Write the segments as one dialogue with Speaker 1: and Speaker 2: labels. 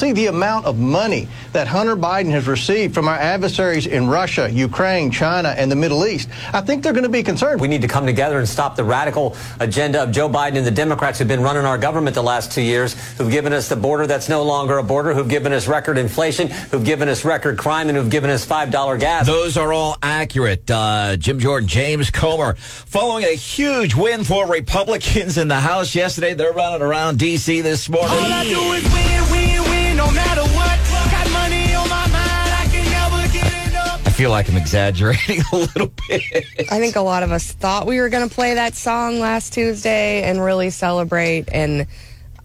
Speaker 1: see the amount of money that Hunter Biden has received from our adversaries in Russia, Ukraine, China, and the Middle East, I think they're going to be concerned.
Speaker 2: We need to come together and stop the radical agenda of Joe Biden and the Democrats who've been running our government the last two years, who've given us the border that's no longer a border, who've given us record inflation, who've given us record crime, and who've given us $5 gas.
Speaker 3: Those are all accurate. Uh, Jim Jordan, James Comer. Following a huge win for Republicans in the House yesterday, they're running around D.C. this morning.
Speaker 4: No matter what. Got money on my mind, I can never get enough.
Speaker 3: I feel like I'm exaggerating a little bit.
Speaker 5: I think a lot of us thought we were going to play that song last Tuesday and really celebrate. And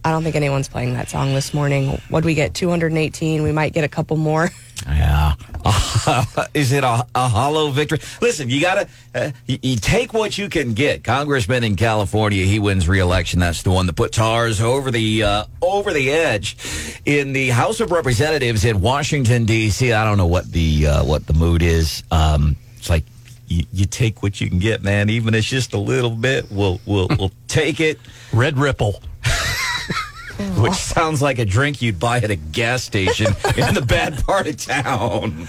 Speaker 5: I don't think anyone's playing that song this morning. What'd we get? 218. We might get a couple more.
Speaker 3: Yeah. Is it a, a hollow victory? Listen, you got to uh, you, you take what you can get. Congressman in California, he wins re-election. That's the one that puts ours over the uh, over the edge. In the House of Representatives in Washington D.C., I don't know what the uh, what the mood is. Um, it's like you, you take what you can get, man. Even if it's just a little bit, we'll we'll we'll take it.
Speaker 6: Red Ripple.
Speaker 3: which sounds like a drink you'd buy at a gas station in the bad part of town.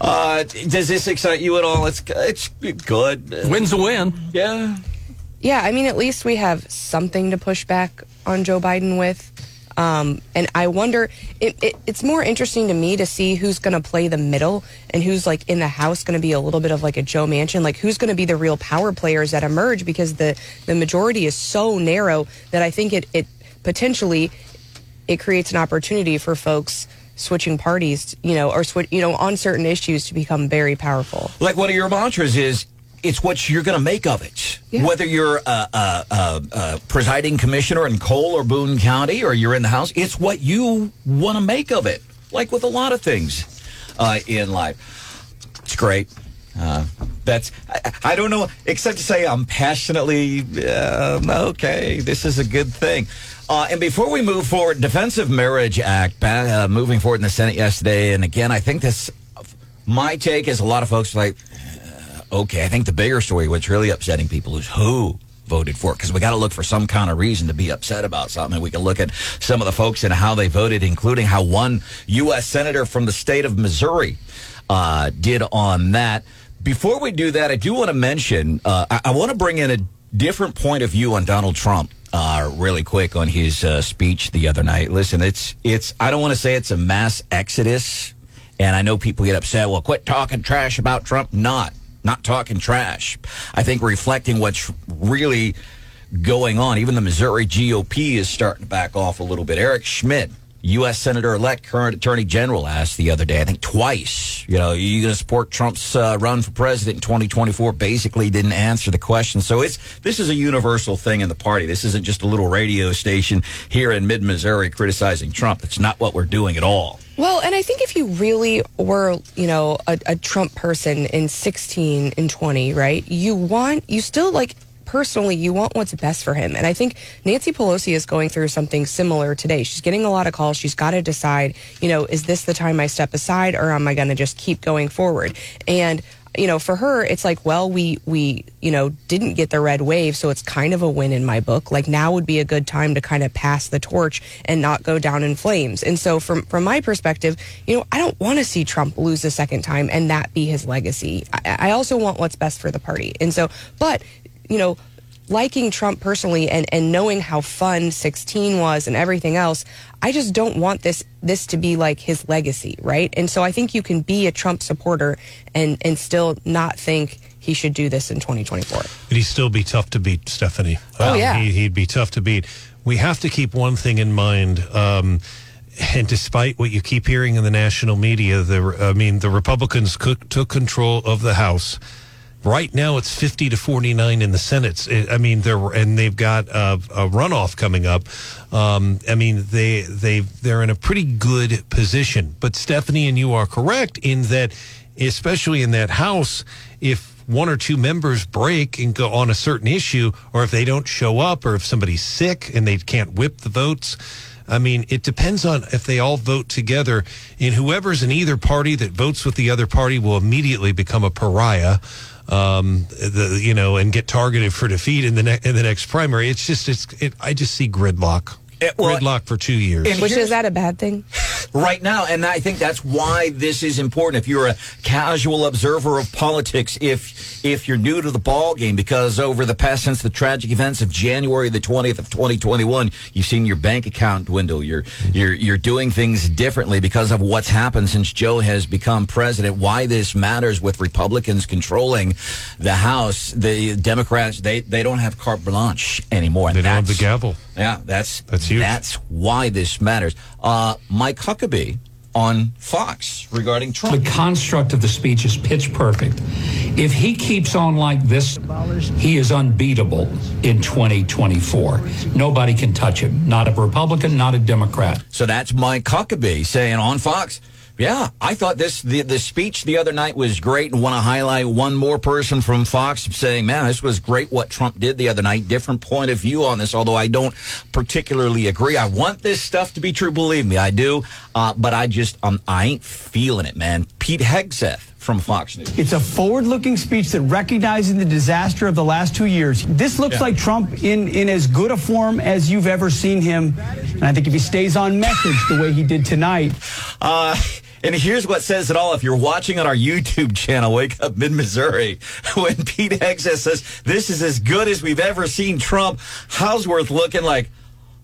Speaker 3: Uh, does this excite you at all? It's it's good.
Speaker 6: Win's a win.
Speaker 3: Yeah.
Speaker 5: Yeah, I mean, at least we have something to push back on Joe Biden with. Um, and I wonder, it, it, it's more interesting to me to see who's going to play the middle and who's like in the House going to be a little bit of like a Joe Manchin, like who's going to be the real power players that emerge because the, the majority is so narrow that I think it, it potentially it creates an opportunity for folks switching parties, you know, or switch, you know, on certain issues to become very powerful.
Speaker 3: Like one of your mantras is, it's what you're going to make of it.
Speaker 5: Yeah.
Speaker 3: Whether you're a, a, a, a presiding commissioner in Cole or Boone County, or you're in the House, it's what you want to make of it. Like with a lot of things uh, in life, it's great. Uh, that's I, I don't know except to say I'm passionately um, okay. This is a good thing. Uh, and before we move forward, Defense of Marriage Act uh, moving forward in the Senate yesterday, and again, I think this. My take is a lot of folks like, uh, okay, I think the bigger story, what's really upsetting people is who voted for it, because we got to look for some kind of reason to be upset about something. And we can look at some of the folks and how they voted, including how one U.S. senator from the state of Missouri uh, did on that. Before we do that, I do want to mention, uh, I, I want to bring in a different point of view on Donald Trump. Uh, really quick on his uh, speech the other night. Listen, it's it's. I don't want to say it's a mass exodus, and I know people get upset. Well, quit talking trash about Trump. Not not talking trash. I think reflecting what's really going on. Even the Missouri GOP is starting to back off a little bit. Eric Schmitt, U.S. Senator elect, current Attorney General, asked the other day, I think twice, you know, you going to support Trump's uh, run for president in 2024? Basically didn't answer the question. So it's, this is a universal thing in the party. This isn't just a little radio station here in mid Missouri criticizing Trump. That's not what we're doing at all.
Speaker 5: Well, and I think if you really were, you know, a, a Trump person in 16 and 20, right, you want, you still like, personally, you want what's best for him. And I think Nancy Pelosi is going through something similar today. She's getting a lot of calls. She's got to decide, you know, is this the time I step aside or am I going to just keep going forward? And you know, for her, it's like, well, we we you know didn't get the red wave, so it's kind of a win in my book. Like now would be a good time to kind of pass the torch and not go down in flames. And so, from from my perspective, you know, I don't want to see Trump lose a second time and that be his legacy. I, I also want what's best for the party. And so, but you know, liking Trump personally and, and knowing how fun 16 was and everything else, I just don't want this this to be like his legacy, right? And so I think you can be a Trump supporter and and still not think he should do this in 2024.
Speaker 7: But he'd still be tough to beat, Stephanie.
Speaker 5: Oh, yeah.
Speaker 7: He, he'd be tough to beat. We have to keep one thing in mind. Um, and despite what you keep hearing in the national media, the I mean, the Republicans took control of the House. Right now, it's fifty to forty nine in the Senate. I mean, they're and they've got a, a runoff coming up. Um, I mean, they they they're in a pretty good position. But Stephanie and you are correct in that, especially in that House, if one or two members break and go on a certain issue, or if they don't show up, or if somebody's sick and they can't whip the votes. I mean, it depends on if they all vote together. And whoever's in either party that votes with the other party will immediately become a pariah. Um, the, you know, and get targeted for defeat in the ne- in the next primary. It's just, it's, it, I just see gridlock.
Speaker 3: Eh, well,
Speaker 7: gridlock for two years.
Speaker 3: And
Speaker 5: Which is that a bad thing?
Speaker 3: right now and i think that's why this is important if you're a casual observer of politics if if you're new to the ball game because over the past since the tragic events of january the 20th of 2021 you've seen your bank account dwindle you're you're you're doing things differently because of what's happened since joe has become president why this matters with republicans controlling the house the democrats they they don't have carte blanche anymore
Speaker 7: They don't have the gavel.
Speaker 3: yeah, that's
Speaker 7: That's huge.
Speaker 3: That's why this matters. Uh, Mike Huckabee on Fox regarding Trump.
Speaker 6: The construct of the speech is pitch perfect. If he keeps on like this, he is unbeatable in 2024. Nobody can touch him. Not a Republican, not a Democrat.
Speaker 3: So that's Mike Huckabee saying on Fox. Yeah, I thought this the the speech the other night was great, and want to highlight one more person from Fox saying, "Man, this was great what Trump did the other night. Different point of view on this, although I don't particularly agree. I want this stuff to be true, believe me, I do. Uh, but I just um, I ain't feeling it, man." Pete Hegseth from Fox News.
Speaker 8: It's a forward-looking speech that recognizing the disaster of the last two years. This looks
Speaker 3: Yeah.
Speaker 8: like Trump in, in as good a form as you've ever seen him. And I think if he stays on message the way he did tonight,
Speaker 3: Uh, and here's what says it all. If you're watching on our YouTube channel, Wake Up Mid Missouri, when Pete Hegseth says, This is as good as we've ever seen Trump, Houseworth looking like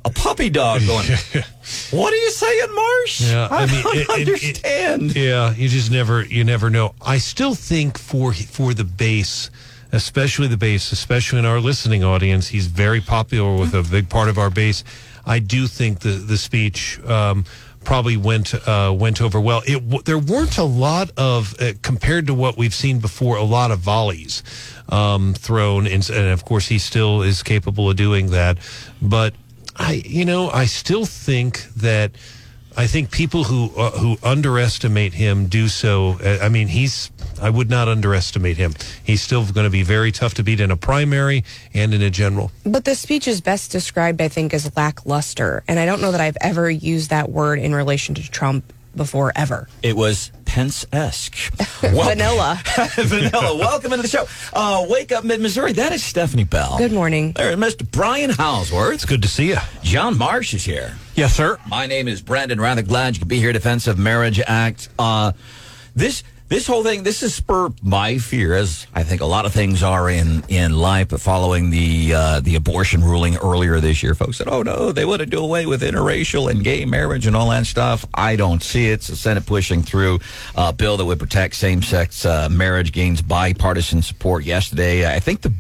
Speaker 3: a puppy dog going, What are you saying, Marsh?
Speaker 7: Yeah,
Speaker 3: I,
Speaker 7: I mean,
Speaker 3: don't
Speaker 7: it- it-
Speaker 3: understand.
Speaker 7: Yeah, you just never you never know. I still think for for the base, especially the base, especially in our listening audience, he's very popular with a big part of our base. I do think the the speech um, probably went uh, went over well. It w- there weren't a lot of uh, compared to what we've seen before, a lot of volleys um, thrown, and, and of course he still is capable of doing that. But I, you know, I still think that. I think people who uh, who underestimate him do so. Uh, I mean, he's. I would not underestimate him. He's still going to be very tough to beat in a primary and in a general.
Speaker 5: But the speech is best described, I think, as lackluster. And I don't know that I've ever used that word in relation to Trump before, ever.
Speaker 3: It was Pence esque.
Speaker 5: Vanilla.
Speaker 3: Vanilla. Welcome into the show. Uh, Wake Up Mid Missouri. That is Stephanie Bell.
Speaker 5: Good morning.
Speaker 3: There's Mr. Brian Houseworth.
Speaker 7: It's good to see you.
Speaker 3: John Marsh is here.
Speaker 7: Yes, sir.
Speaker 3: My name is Brandon. Rather glad you could be here. Defense of Marriage Act. Uh, this this whole thing this is spurred my fear, as I think a lot of things are in in life. But following the uh, the abortion ruling earlier this year, folks said, "Oh no, they want to do away with interracial and gay marriage and all that stuff." I don't see it. It's the Senate pushing through a bill that would protect same sex uh, marriage. Gains bipartisan support yesterday. I think the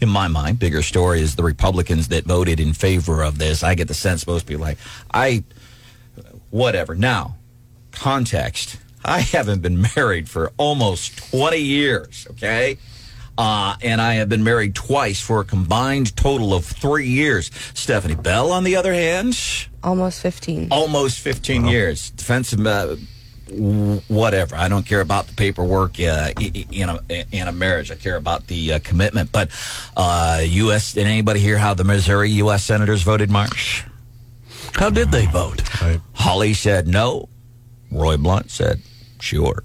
Speaker 3: in my mind, bigger story is the Republicans that voted in favor of this. I get the sense most people like, I, whatever. Now, context. I haven't been married for almost 20 years, okay? Uh, and I have been married twice for a combined total of three years. Stephanie Bell, on the other hand,
Speaker 5: Almost 15.
Speaker 3: almost 15 years. Defensive, uh, whatever. I don't care about the paperwork uh, i- i- in a in a marriage. I care about the uh, commitment. But uh, U.S. Did anybody hear how the Missouri U.S. senators voted? Marsh.
Speaker 9: How did they vote?
Speaker 7: Right.
Speaker 3: Hawley said no. Roy Blunt said sure.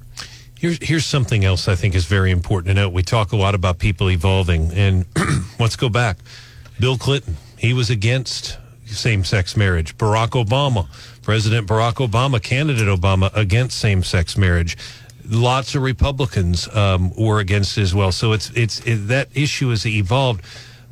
Speaker 7: Here's here's something else I think is very important to note. We talk a lot about people evolving, and let's go back. Bill Clinton, he was against same-sex marriage. Barack Obama, President Barack Obama, candidate Obama against same-sex marriage. Lots of Republicans um, were against it as well. So it's it's it, that issue has evolved,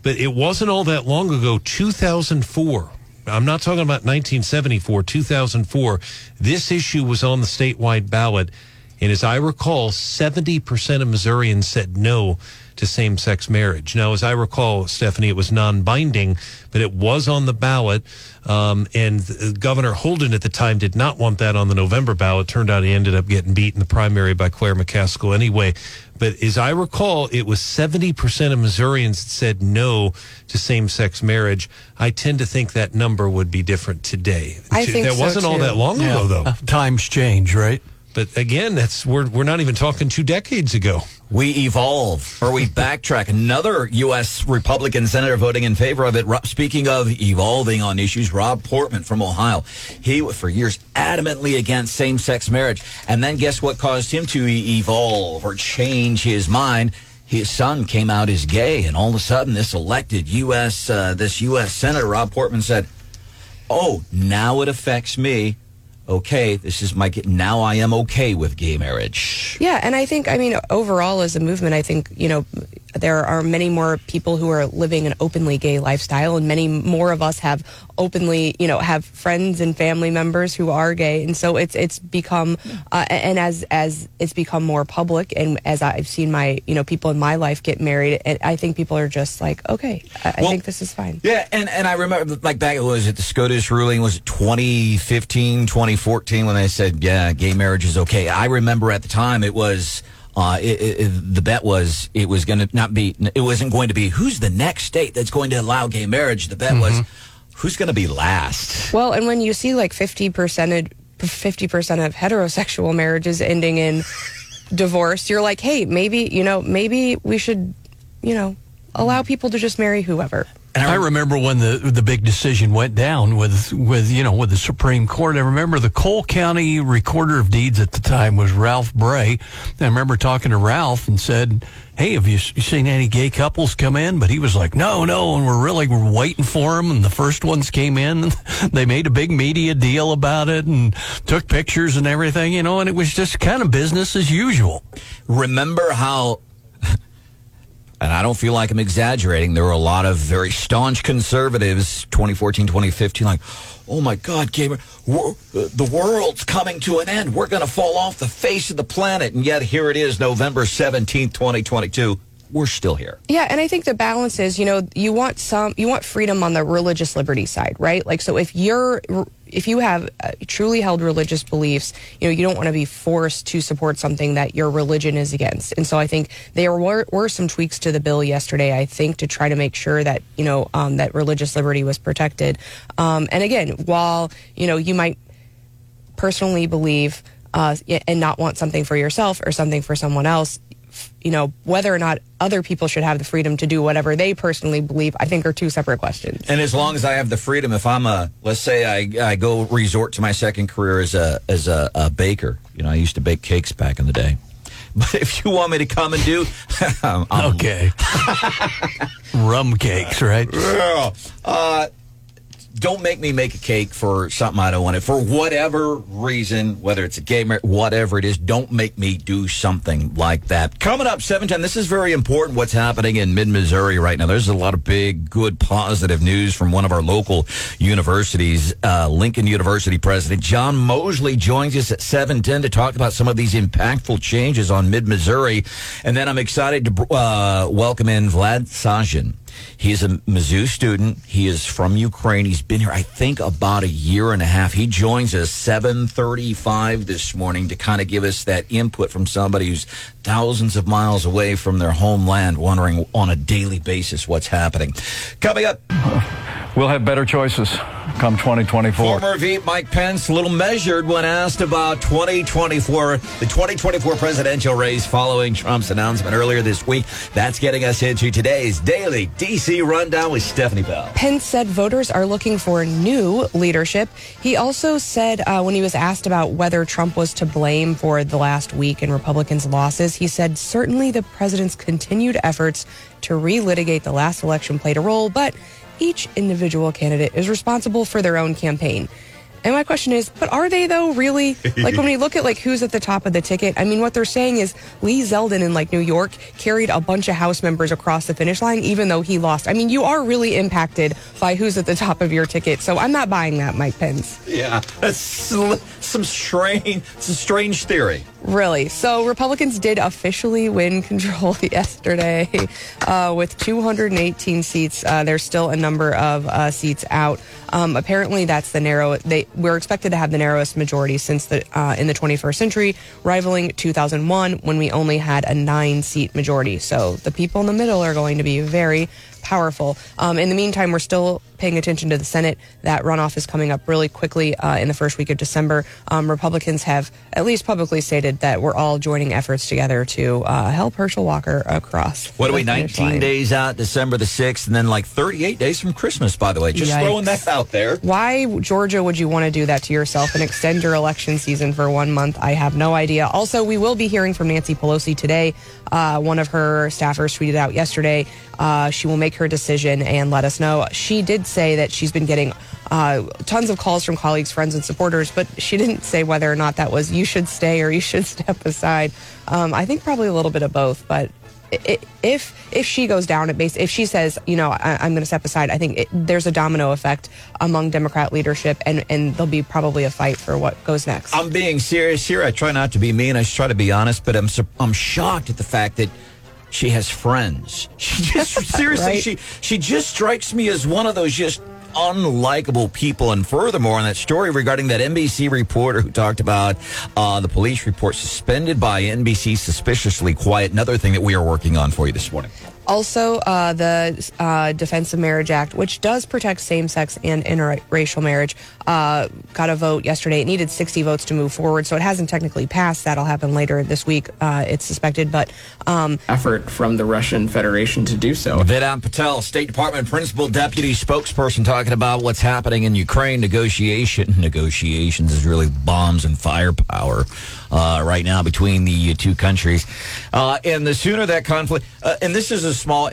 Speaker 7: but it wasn't all that long ago. 2004. I'm not talking about 1974, 2004. This issue was on the statewide ballot. And as I recall, 70% of Missourians said no to same sex marriage. Now, as I recall, Stephanie, it was non binding, but it was on the ballot. Um, and uh, Governor Holden at the time did not want that on the November ballot. Turned out he ended up getting beat in the primary by Claire McCaskill anyway. But as I recall, it was 70% of Missourians that said no to same sex marriage. I tend to think that number would be different today.
Speaker 5: I think
Speaker 7: that
Speaker 5: so,
Speaker 7: wasn't all that long ago, though.
Speaker 9: Times change, right?
Speaker 7: But again, that's we're we're not even talking two decades ago.
Speaker 3: We evolve, or we backtrack. Another U.S. Republican senator voting in favor of it. Speaking of evolving on issues, Rob Portman from Ohio, he was for years adamantly against same-sex marriage, and then guess what caused him to evolve or change his mind? His son came out as gay, and all of a sudden, this elected U.S. Uh, this U.S. senator Rob Portman said, oh, now it affects me. Okay, this is my now I am okay with gay marriage.
Speaker 5: Yeah, and I think, I mean, overall as a movement, I think, you know, there are many more people who are living an openly gay lifestyle, and many more of us have openly, you know, have friends and family members who are gay, and so it's it's become, uh, and as as it's become more public, and as I've seen my, you know, people in my life get married, I think people are just like, okay, I, I think this is fine.
Speaker 3: Yeah, and, and I remember, like, back, was it the SCOTUS ruling? Was it 2015, 2014 when they said, yeah, gay marriage is okay? I remember at the time it was, uh, it, it, it- the bet was it was going to not be, it wasn't going to be who's the next state that's going to allow gay marriage. The bet was who's going to be last.
Speaker 5: Well, and when you see like 50% 50% of heterosexual marriages ending in divorce, you're like, "Hey, maybe, you know, maybe we should, you know, allow people to just marry whoever."
Speaker 9: I remember when the the big decision went down with with you know with the Supreme Court. I remember the Cole County Recorder of Deeds at the time was Ralph Bray. I remember talking to Ralph and said, "Hey, have you, seen any gay couples come in?" But he was like, "No, no," and we're really we're waiting for them. And the first ones came in, and they made a big media deal about it and took pictures and everything, you know. And it was just kind of business as usual.
Speaker 3: Remember how, and I don't feel like I'm exaggerating, there were a lot of very staunch conservatives, 2014, 2015, like, oh my God, Gamer, the world's coming to an end. We're going to fall off the face of the planet. And yet here it is, November 17th, 2022. We're still here.
Speaker 5: Yeah, and I think the balance is, you know, you want some, you want freedom on the religious liberty side, right? Like, so if you're, if you have uh, truly held religious beliefs, you know, you don't want to be forced to support something that your religion is against. And so I think there were, were some tweaks to the bill yesterday, I think, to try to make sure that, you know, um, that religious liberty was protected. Um, and again, while, you know, you might personally believe uh, and not want something for yourself or something for someone else, you know, whether or not other people should have the freedom to do whatever they personally believe, I think are two separate questions.
Speaker 3: And as long as I have the freedom, if I'm a, let's say I, I go resort to my second career as a as a, a baker. You know, I used to bake cakes back in the day. But if you want me to come and do, I'm, I'm-
Speaker 9: Okay, rum cakes, right?
Speaker 3: Girl, uh, don't make me make a cake for something I don't want it for whatever reason, whether it's a game whatever it is. Don't make me do something like that. Coming up, seven ten. This is very important. What's happening in mid Missouri right now? There's a lot of big, good, positive news from one of our local universities. Uh, Lincoln University President John Mosley joins us at seven ten to talk about some of these impactful changes on mid Missouri, and then I'm excited to uh, welcome in Vlad Sajin. He is a Mizzou student. He is from Ukraine. He's been here, I think, about a year and a half. He joins us 7:35 this morning to kind of give us that input from somebody who's thousands of miles away from their homeland, wondering on a daily basis what's happening. Coming up,
Speaker 10: We'll have better choices come 2024.
Speaker 3: former V Mike Pence, a little measured when asked about 2024, the 2024 presidential race following Trump's announcement earlier this week. That's getting us into today's daily DC rundown with Stephanie Bell.
Speaker 5: Pence said voters are looking for new leadership. He also said uh, when he was asked about whether Trump was to blame for the last week and Republicans' losses, he said certainly the president's continued efforts to relitigate the last election played a role, but each individual candidate is responsible for their own campaign. And my question is, but are they though really? like when we look at like who's at the top of the ticket, I mean what they're saying is Lee Zeldin in like New York carried a bunch of House members across the finish line even though he lost. I mean you are really impacted by who's at the top of your ticket. So I'm not buying that, Mike Pence.
Speaker 3: Yeah, that's some strange, a strange theory.
Speaker 5: Really. So Republicans did officially win control yesterday uh, with 218 seats. Uh, there's still a number of uh, seats out. Um, apparently, that's the narrow. They we're expected to have the narrowest majority since the uh, in the 21st century, rivaling 2001 when we only had a nine-seat majority. So the people in the middle are going to be very powerful. Um, in the meantime, we're still paying attention to the Senate. That runoff is coming up really quickly uh, in the first week of December. Um, Republicans have at least publicly stated that we're all joining efforts together to uh, help Herschel Walker across.
Speaker 3: What are we, 19
Speaker 5: line.
Speaker 3: days out, December the 6th, and then like 38 days from Christmas, by the way. Just
Speaker 5: Yikes.
Speaker 3: throwing that out there.
Speaker 5: Why, Georgia, would you want to do that to yourself and extend your election season for one month? I have no idea. Also, we will be hearing from Nancy Pelosi today. Uh, one of her staffers tweeted out yesterday uh, she will make her decision and let us know. She did say that she's been getting uh, tons of calls from colleagues, friends, and supporters, but she didn't say whether or not that was you should stay or you should step aside. Um, I think probably a little bit of both, but if if she goes down at base, if she says, you know, I, I'm going to step aside, I think it, there's a domino effect among Democrat leadership, and and there'll be probably a fight for what goes next.
Speaker 3: I'm being serious here. I try not to be mean. I try to be honest, but I'm I'm shocked at the fact that she has friends. She just seriously
Speaker 5: Right.
Speaker 3: she she just strikes me as one of those just unlikable people. And furthermore, on that story regarding that NBC reporter who talked about uh, the police report suspended by NBC suspiciously quiet. Another thing that we are working on for you this morning.
Speaker 5: Also, uh, the uh, Defense of Marriage Act, which does protect same sex and interracial marriage, uh, got a vote yesterday. It needed 60 votes to move forward, so it hasn't technically passed. That'll happen later this week, uh, it's suspected. But um,
Speaker 11: effort from the Russian Federation to do so.
Speaker 3: Vedant Patel, State Department Principal Deputy Spokesperson, talking about what's happening in Ukraine. Negotiation negotiations is really bombs and firepower right now between the two countries. Uh, and the sooner that conflict, uh, and this is a small.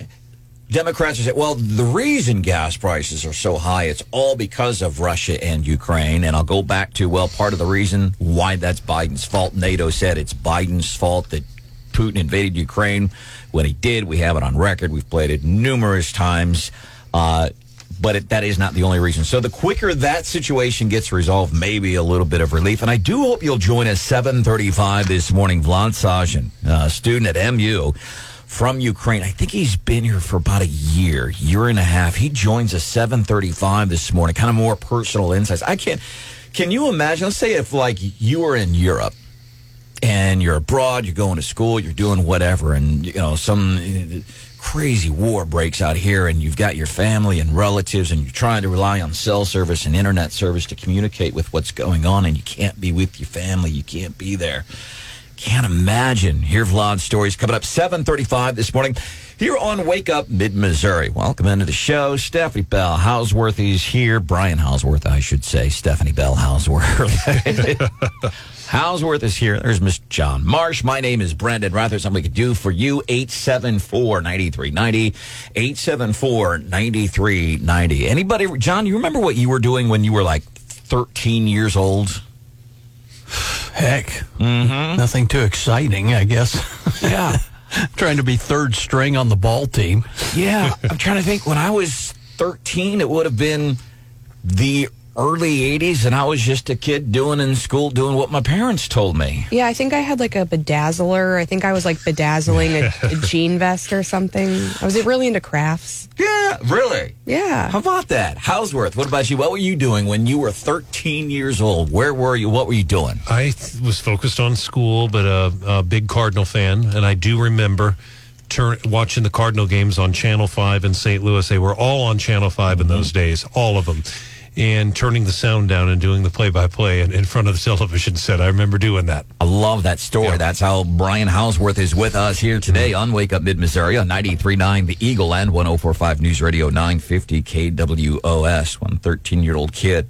Speaker 3: Democrats are saying, well, the reason gas prices are so high, it's all because of Russia and Ukraine. And I'll go back to, well, part of the reason why that's Biden's fault. NATO said it's Biden's fault that Putin invaded Ukraine. When he did, we have it on record. We've played it numerous times. Uh, but it, that is not the only reason. So the quicker that situation gets resolved, maybe a little bit of relief. And I do hope you'll join us 735 this morning. Vlad Sajin, uh, student at MU from Ukraine. I think he's been here for about a year, year and a half. He joins us 735 this morning, kind of more personal insights. I can't, can you imagine? Let's say if like you were in Europe and you're abroad, you're going to school, you're doing whatever, and you know some crazy war breaks out here, and you've got your family and relatives, and you're trying to rely on cell service and internet service to communicate with what's going on, and you can't be with your family, you can't be there. Can't imagine. Hear Vlad's stories coming up 7:35 this morning here on Wake Up Mid Missouri. Welcome into the show. Stephanie Bell Houseworth is here. Brian Houseworth, I should say. Stephanie Bell Houseworth. Houseworth is here. There's Miss John Marsh. My name is Brandon Rather. Something we could do for you. 874-9390. 874-9390. Anybody, John, you remember what you were doing when you were like 13 years old?
Speaker 9: Heck, mm-hmm. nothing too exciting, I guess.
Speaker 3: Yeah.
Speaker 9: Trying to be third string on the ball team.
Speaker 3: Yeah, I'm trying to think. When I was 13, it would have been the early 80s, and I was just a kid doing in school, doing what my parents told me.
Speaker 5: yeah, I think I had like a bedazzler. I think I was like bedazzling a, a jean vest or something. I was really into crafts.
Speaker 3: Yeah, really?
Speaker 5: Yeah.
Speaker 3: How about that? Houseworth, what about you? What were you doing when you were 13 years old? Where were you? What were you doing?
Speaker 7: I th- was focused on school, but a, a big Cardinal fan, and I do remember turn, watching the Cardinal games on Channel Five in St. Louis. They were all on Channel 5 in mm-hmm. those days, all of them, and turning the sound down and doing the play-by-play in, in front of the television set. I remember doing that.
Speaker 3: I love that story. That's how Brian Houseworth is with us here today on Wake Up Mid Missouri on 93.9 The Eagle and 104.5 News Radio 950 KWOS. One 13 year old kid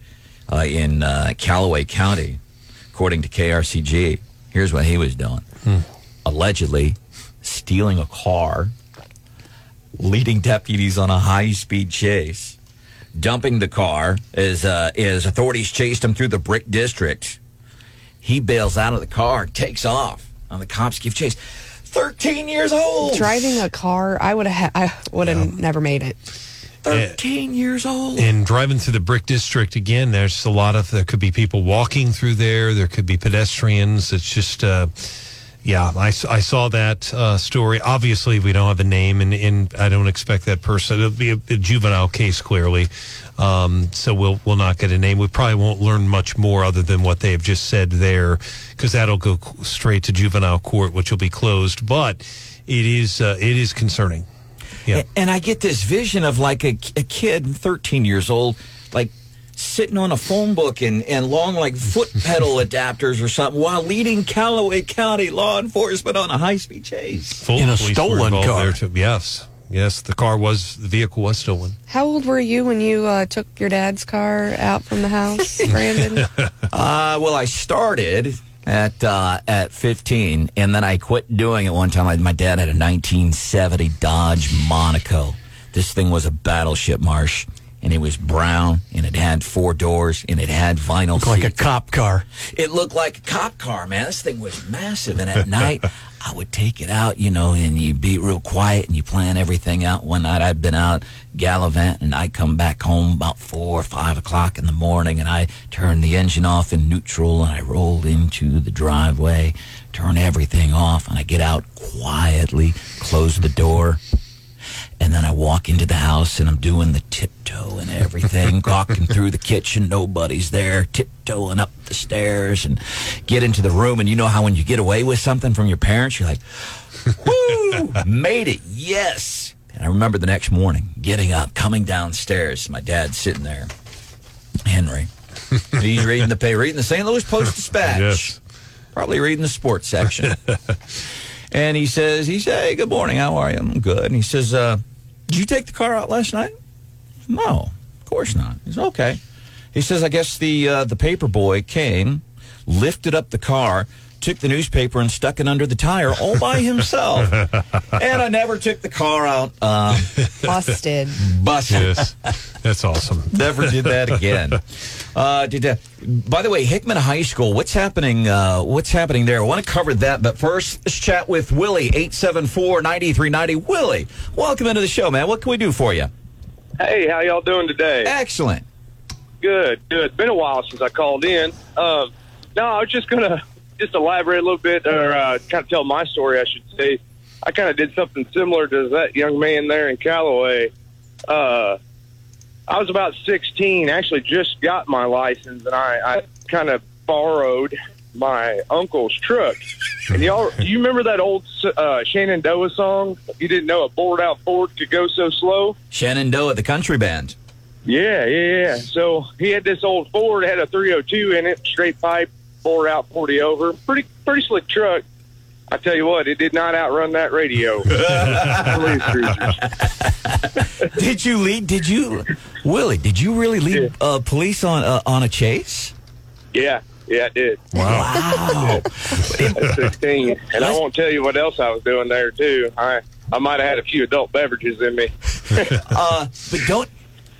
Speaker 3: uh, in uh, Callaway County, according to KRCG. Here's what he was doing allegedly stealing a car, leading deputies on a high speed chase, dumping the car as, uh, as authorities chased him through the brick district. He bails out of the car, takes off, and the cops give chase. 13 years old!
Speaker 5: Driving a car, I would have. I would have never made it.
Speaker 3: 13 years old.
Speaker 7: And driving through the brick district again, there's a lot of there could be people walking through there. There could be pedestrians. It's just, uh, yeah. I, I saw that uh, story. Obviously, we don't have a name, and, and I don't expect that person. It'll be a, a juvenile case, clearly. Um, so we'll we'll not get a name. We probably won't learn much more other than what they have just said there, because that'll go straight to juvenile court, which will be closed. But it is uh, it is concerning. Yeah.
Speaker 3: And I get this vision of like a, a kid, 13 years old, like sitting on a phone book and, and long like foot pedal adapters or something while leading Callaway County law enforcement on a high speed chase.
Speaker 7: Full
Speaker 9: In a stolen car.
Speaker 7: there, too. Yes, yes, the car was the vehicle was stolen.
Speaker 5: How old were you when you uh, took your dad's car out from the house, Brandon?
Speaker 3: Uh, well, I started at uh, at 15, and then I quit doing it one time. I, my dad had a 1970 Dodge Monaco. This thing was a battleship, Marsh. And it was brown, and it had four doors, and it had vinyl
Speaker 9: Looked like a cop car.
Speaker 3: It looked like a cop car, man. This thing was massive. And at night, I would take it out, you know, and you be real quiet and you plan everything out. One night I'd been out gallivant and I'd come back home about four or five o'clock in the morning and I turned the engine off in neutral and I rolled into the driveway, turn everything off, and I get out quietly, close the door. And then I walk into the house and I'm doing the tiptoe and everything, walking through the kitchen, nobody's there, tiptoeing up the stairs and get into the room. And you know how when you get away with something from your parents, you're like, woo, made it, yes. And I remember the next morning getting up, coming downstairs, my dad's sitting there, Henry. He's reading the paper, reading the St. Louis Post Dispatch.
Speaker 7: Yes.
Speaker 3: Probably reading the sports section. and he says, he said, hey, good morning, how are you? I'm good. And he says, uh, did you take the car out last night? No, of course not. He says, okay. He says, I guess the uh, the paper boy came, lifted up the car, took the newspaper and stuck it under the tire all by himself. and I never took the car out. Um,
Speaker 5: Busted.
Speaker 3: busted.
Speaker 7: Yes. That's awesome.
Speaker 3: Never did that again. Uh, did that. By the way, Hickman High School. What's happening? Uh, what's happening there? I want to cover that, but first, let's chat with Willie eight seven four ninety three ninety. Willie, welcome into the show, man. What can we do for you?
Speaker 12: Hey, how y'all doing today?
Speaker 3: Excellent.
Speaker 12: Good, good. Been a while since I called in. Um, no, I was just gonna just elaborate a little bit, or uh, kind of tell my story, I should say. I kind of did something similar to that young man there in Callaway. Uh, I was about 16, actually just got my license, and I, I kind of borrowed my uncle's truck. And y'all, do you remember that old uh, Shenandoah song? You didn't know a bored out Ford could go so slow.
Speaker 3: Shenandoah, the country band.
Speaker 12: Yeah, yeah, yeah. So he had this old Ford, had a 302 in it, straight pipe, bored out 40 over. Pretty, pretty slick truck. I tell you what, it did not outrun that radio.
Speaker 3: Did you lead? Did you, Willie? Did you really lead uh, police on uh, on a chase?
Speaker 12: Yeah, yeah, I did.
Speaker 3: Wow.
Speaker 12: At 16. And I won't tell you what else I was doing there, too. I, I might have had a few adult beverages in me.
Speaker 3: uh, but don't.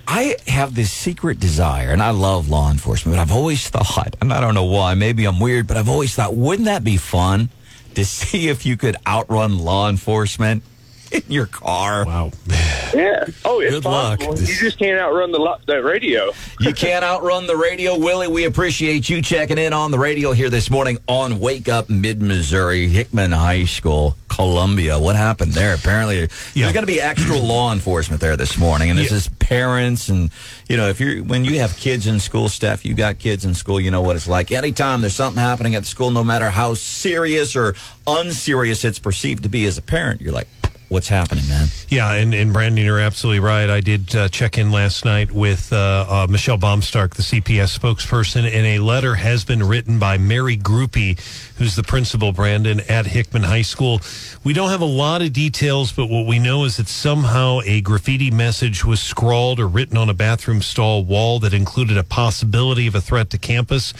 Speaker 3: I have this secret desire, and I love law enforcement, but I've always thought, and I don't know why, maybe I'm weird, but I've always thought, wouldn't that be fun to see if you could outrun law enforcement in your car?
Speaker 7: Wow.
Speaker 12: Yeah. Oh, it's
Speaker 3: Good luck.
Speaker 12: possible. You just can't outrun the lo- the radio.
Speaker 3: You can't outrun the radio, Willie. We appreciate you checking in on the radio here this morning on Wake Up Mid Missouri, Hickman High School, Columbia. What happened there? Apparently, there's going to be extra law enforcement there this morning, and this is parents and you know if you're when you have kids in school, Steph, you got kids in school, you know what it's like. Anytime there's something happening at the school, no matter how serious or unserious it's perceived to be as a parent, you're like, what's happening, man?
Speaker 7: Yeah, and, and Brandon, you're absolutely right. I did uh, check in last night with uh, uh, Michelle Baumstark, the CPS spokesperson, and a letter has been written by Mary Groupie, who's the principal, Brandon, at Hickman High School. We don't have a lot of details, but what we know is that somehow a graffiti message was scrawled or written on a bathroom stall wall that included a possibility of a threat to campus.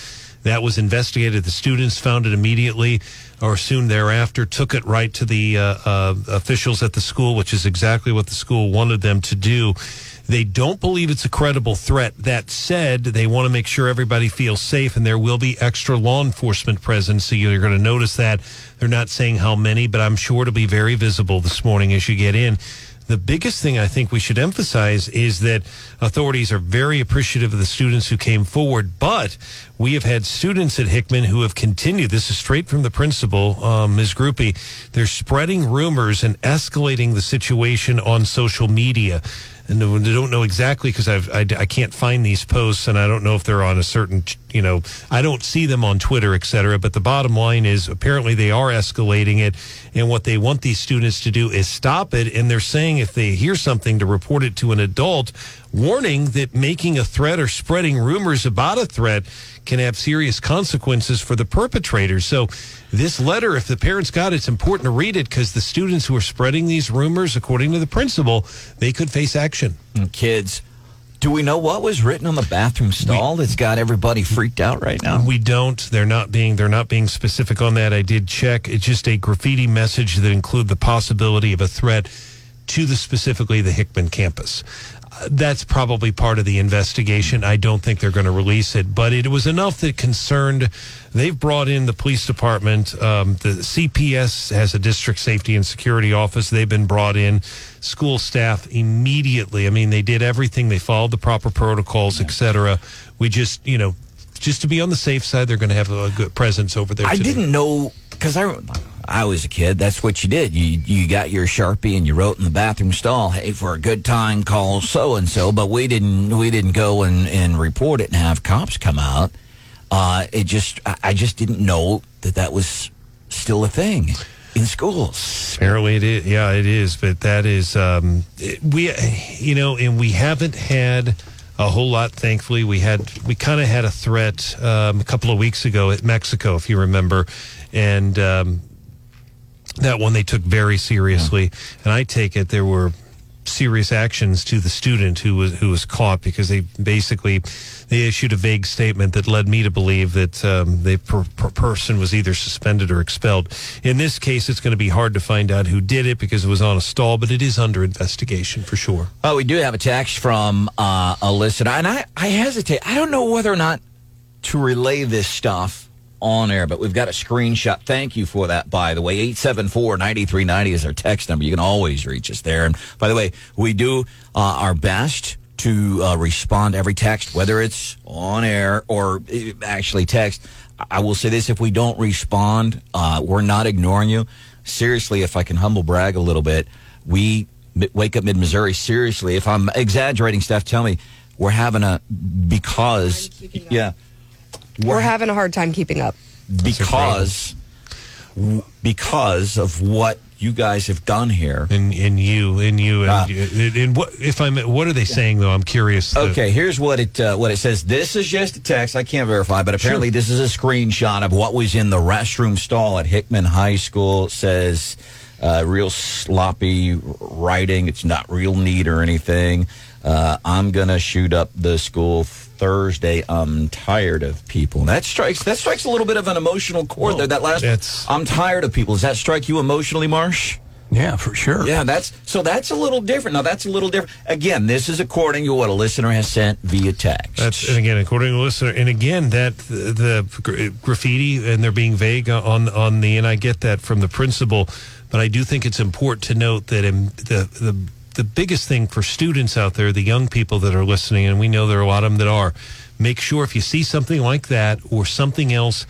Speaker 7: That was investigated. The students found it immediately or soon thereafter, took it right to the uh, uh, officials at the school, which is exactly what the school wanted them to do. They don't believe it's a credible threat. That said, they want to make sure everybody feels safe, and there will be extra law enforcement presence. So you're going to notice that. They're not saying how many, but I'm sure it'll be very visible this morning as you get in. The biggest thing I think we should emphasize is that authorities are very appreciative of the students who came forward, but we have had students at Hickman who have continued. This is straight from the principal, um, Ms. Groupie. They're spreading rumors and escalating the situation on social media. And I don't know exactly because I, I can't find these posts and I don't know if they're on a certain, you know, I don't see them on Twitter, et cetera. But the bottom line is apparently they are escalating it. And what they want these students to do is stop it. And they're saying if they hear something to report it to an adult, warning that making a threat or spreading rumors about a threat can have serious consequences for the perpetrators. So, this letter, if the parents got it, it's important to read it because the students who are spreading these rumors, according to the principal, they could face action.
Speaker 3: Kids, do we know what was written on the bathroom stall that's got everybody freaked out right now?
Speaker 7: We don't. They're not being they're not being specific on that. I did check. It's just a graffiti message that include the possibility of a threat to the specifically the Hickman campus. That's probably part of the investigation. I don't think they're going to release it, but it was enough that concerned. They've brought in the police department. Um, the CPS has a district safety and security office. They've been brought in. School staff immediately. I mean, they did everything. They followed the proper protocols, et cetera. We just, you know, just to be on the safe side, they're going to have a good presence over there.
Speaker 3: I
Speaker 7: today.
Speaker 3: didn't know because I, I was a kid. That's what you did. You you got your sharpie and you wrote in the bathroom stall, "Hey, for a good time, call so and so." But we didn't we didn't go and, and report it and have cops come out. Uh, it just I just didn't know that that was still a thing in schools.
Speaker 7: Apparently it is. Yeah, it is. But that is um, it- we, you know, and we haven't had a whole lot. Thankfully, we had we kind of had a threat um, a couple of weeks ago at Mexico, if you remember, and um, that one they took very seriously. And I take it there were serious actions to the student who was who was caught because they basically they issued a vague statement that led me to believe that um, the per, per person was either suspended or expelled. In this case, it's going to be hard to find out who did it because it was on a stall, but it is under investigation for sure.
Speaker 3: Oh, we do have a text from uh, a listener, and I, I hesitate. I don't know whether or not to relay this stuff on air, but we've got a screenshot. Thank you for that, by the way. 874 9390 is our text number. You can always reach us there. And by the way, we do uh, our best to uh, respond to every text, whether it's on air or uh, actually text. I will say this if we don't respond, uh, we're not ignoring you. Seriously, if I can humble brag a little bit, we Wake Up Mid Missouri, seriously, if I'm exaggerating stuff, tell me. We're having a, because, yeah,
Speaker 5: We're having a hard time keeping up.
Speaker 3: because, w- because of what you guys have done here.
Speaker 7: And and you and you and, and, and what if I'm what are they saying though? I'm curious. Uh,
Speaker 3: Okay, here's what it uh, what it says. This is just a text. I can't verify, but apparently this is a screenshot of what was in the restroom stall at Hickman High School. It says uh, real sloppy writing. It's not real neat or anything. Uh, I'm gonna shoot up the school Thursday. I'm tired of people. That strikes that strikes a little bit of an emotional chord there. That last. I'm tired of people. Does that strike you emotionally, Marsh?
Speaker 9: Yeah, for sure.
Speaker 3: Yeah, that's so that's a little different. Now that's a little different. Again, this is according to what a listener has sent via text.
Speaker 7: That's and again according to the listener, and again that the, the graffiti and they're being vague on on the, and I get that from the principal, but I do think it's important to note that in the the the biggest thing for students out there, the young people that are listening, and we know there are a lot of them that are, make sure if you see something like that or something else.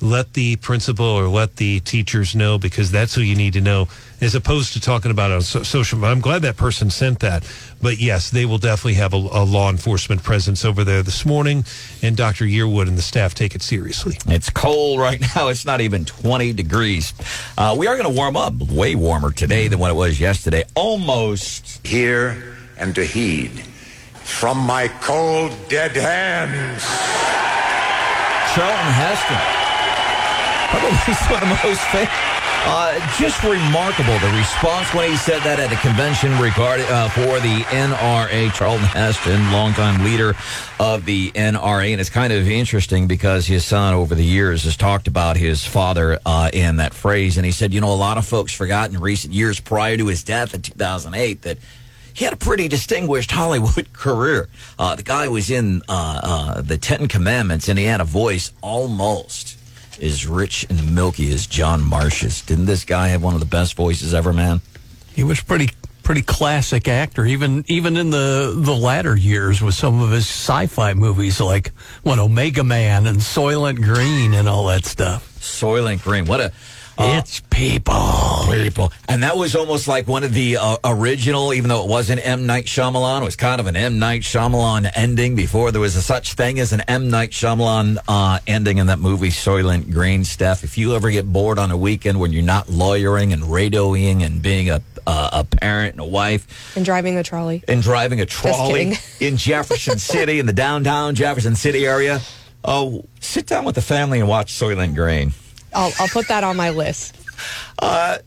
Speaker 7: Let the principal or let the teachers know because that's who you need to know, as opposed to talking about it on so- social. I'm glad that person sent that, but yes, they will definitely have a, a law enforcement presence over there this morning, and Dr. Yearwood and the staff take it seriously.
Speaker 3: It's cold right now. It's not even 20 degrees. Uh, we are going to warm up way warmer today than what it was yesterday. Almost.
Speaker 13: Hear and to heed from my cold, dead hands.
Speaker 3: Charlton Heston. Probably one of the most famous. Uh, just remarkable the response when he said that at a convention regarding uh, for the NRA. Charlton Heston, longtime leader of the NRA, and it's kind of interesting because his son over the years has talked about his father uh, in that phrase, and he said, you know, a lot of folks forgot in recent years prior to his death in 2008 that he had a pretty distinguished Hollywood career. Uh, the guy was in uh, uh, the Ten Commandments, and he had a voice almost as rich and milky as John Marsh's. Didn't this guy have one of the best voices ever, man?
Speaker 9: He was pretty pretty classic actor, even even in the the latter years with some of his sci-fi movies like what Omega Man and Soylent Green and all that stuff.
Speaker 3: Soylent Green, what a
Speaker 9: it's people.
Speaker 3: People. And that was almost like one of the uh, original, even though it wasn't M. Night Shyamalan, it was kind of an M. Night Shyamalan ending before there was a such thing as an M. Night Shyamalan uh, ending in that movie, Soylent Green stuff. If you ever get bored on a weekend when you're not lawyering and radioing and being a, uh, a parent and a wife
Speaker 5: And driving a trolley.
Speaker 3: and driving a trolley in Jefferson City, in the downtown Jefferson City area, oh, sit down with the family and watch Soylent Green.
Speaker 5: I'll, I'll put that on my list.
Speaker 3: Uh,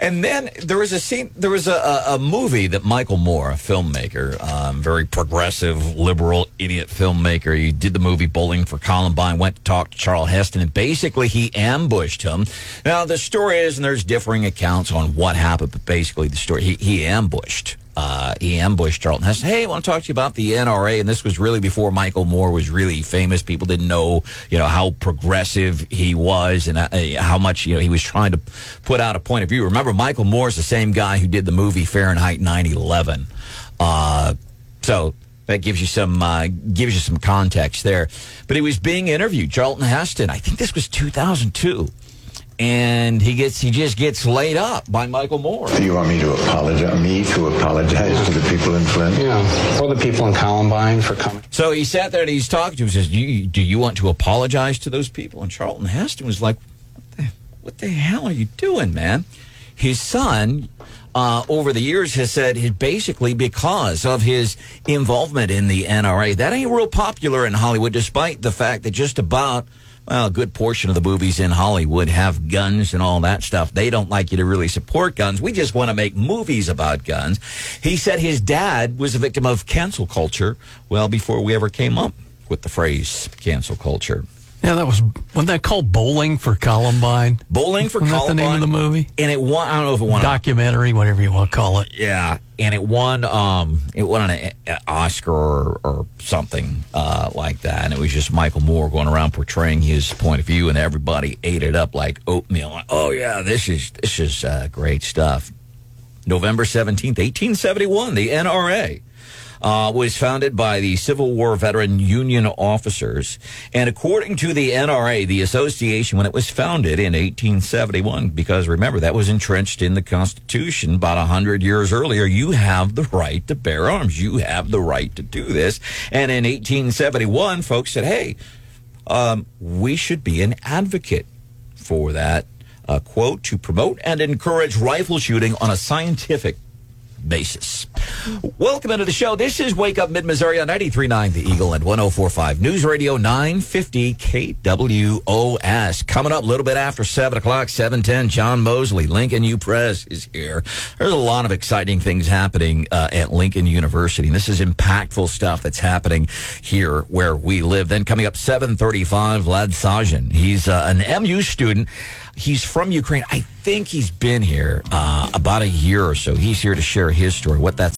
Speaker 3: and then there was a scene, there was a, a, movie that Michael Moore, a filmmaker, um, very progressive, liberal, idiot filmmaker, he did the movie Bowling for Columbine, went to talk to Charles Heston, and basically he ambushed him. Now, the story is, and there's differing accounts on what happened, but basically the story, he, he ambushed uh, he ambushed Charlton Heston. Hey, I want to talk to you about the NRA. And this was really before Michael Moore was really famous. People didn't know, you know, how progressive he was and uh, how much, you know, he was trying to put out a point of view. Remember, Michael Moore is the same guy who did the movie Fahrenheit 9/11. Uh, so that gives you some uh, gives you some context there. But he was being interviewed, Charlton Heston. I think this was 2002 and he gets he just gets laid up by Michael Moore.
Speaker 14: Do you want me to apologize? Me to apologize to the people in Flint?
Speaker 11: Yeah, or the people in Columbine for coming.
Speaker 3: So he sat there and he's talking to him. He says, do you, "Do you want to apologize to those people?" And Charlton Heston was like, "What the, what the hell are you doing, man?" His son. Uh, over the years, has said he basically because of his involvement in the NRA, that ain't real popular in Hollywood, despite the fact that just about well, a good portion of the movies in Hollywood have guns and all that stuff. They don't like you to really support guns. We just want to make movies about guns. He said his dad was a victim of cancel culture well before we ever came up with the phrase cancel culture.
Speaker 9: Yeah, that was wasn't that called Bowling for Columbine?
Speaker 3: Bowling for
Speaker 9: Wasn't that
Speaker 3: Columbine.
Speaker 9: the name of the movie?
Speaker 3: And it won. I don't know if it won. a-
Speaker 9: Documentary, whatever you want to call it.
Speaker 3: Yeah, and it won. Um, it won an a- Oscar or, or something uh, like that. And it was just Michael Moore going around portraying his point of view, and everybody ate it up like oatmeal. Oh yeah, this is this is uh, great stuff. November seventeenth, eighteen seventy one. The NRA. Uh, was founded by the Civil War veteran Union officers. And according to the NRA, the association, when it was founded in 1871, because remember, that was entrenched in the Constitution about 100 years earlier, you have the right to bear arms. You have the right to do this. And in 1871, folks said, hey, um, we should be an advocate for that. Uh, quote, to promote and encourage rifle shooting on a scientific basis. Welcome into the show. This is Wake Up Mid Missouri on 93.9 The Eagle and 104.5 News Radio 950 KWOS. Coming up a little bit after 7 o'clock, 710, John Moseley, Lincoln U Press is here. There's a lot of exciting things happening uh, at Lincoln University. And this is impactful stuff that's happening here where we live. Then coming up 735, Vlad Sajin. He's uh, an MU student. He's from Ukraine. I think he's been here uh, about a year or so. He's here to share his story, what that's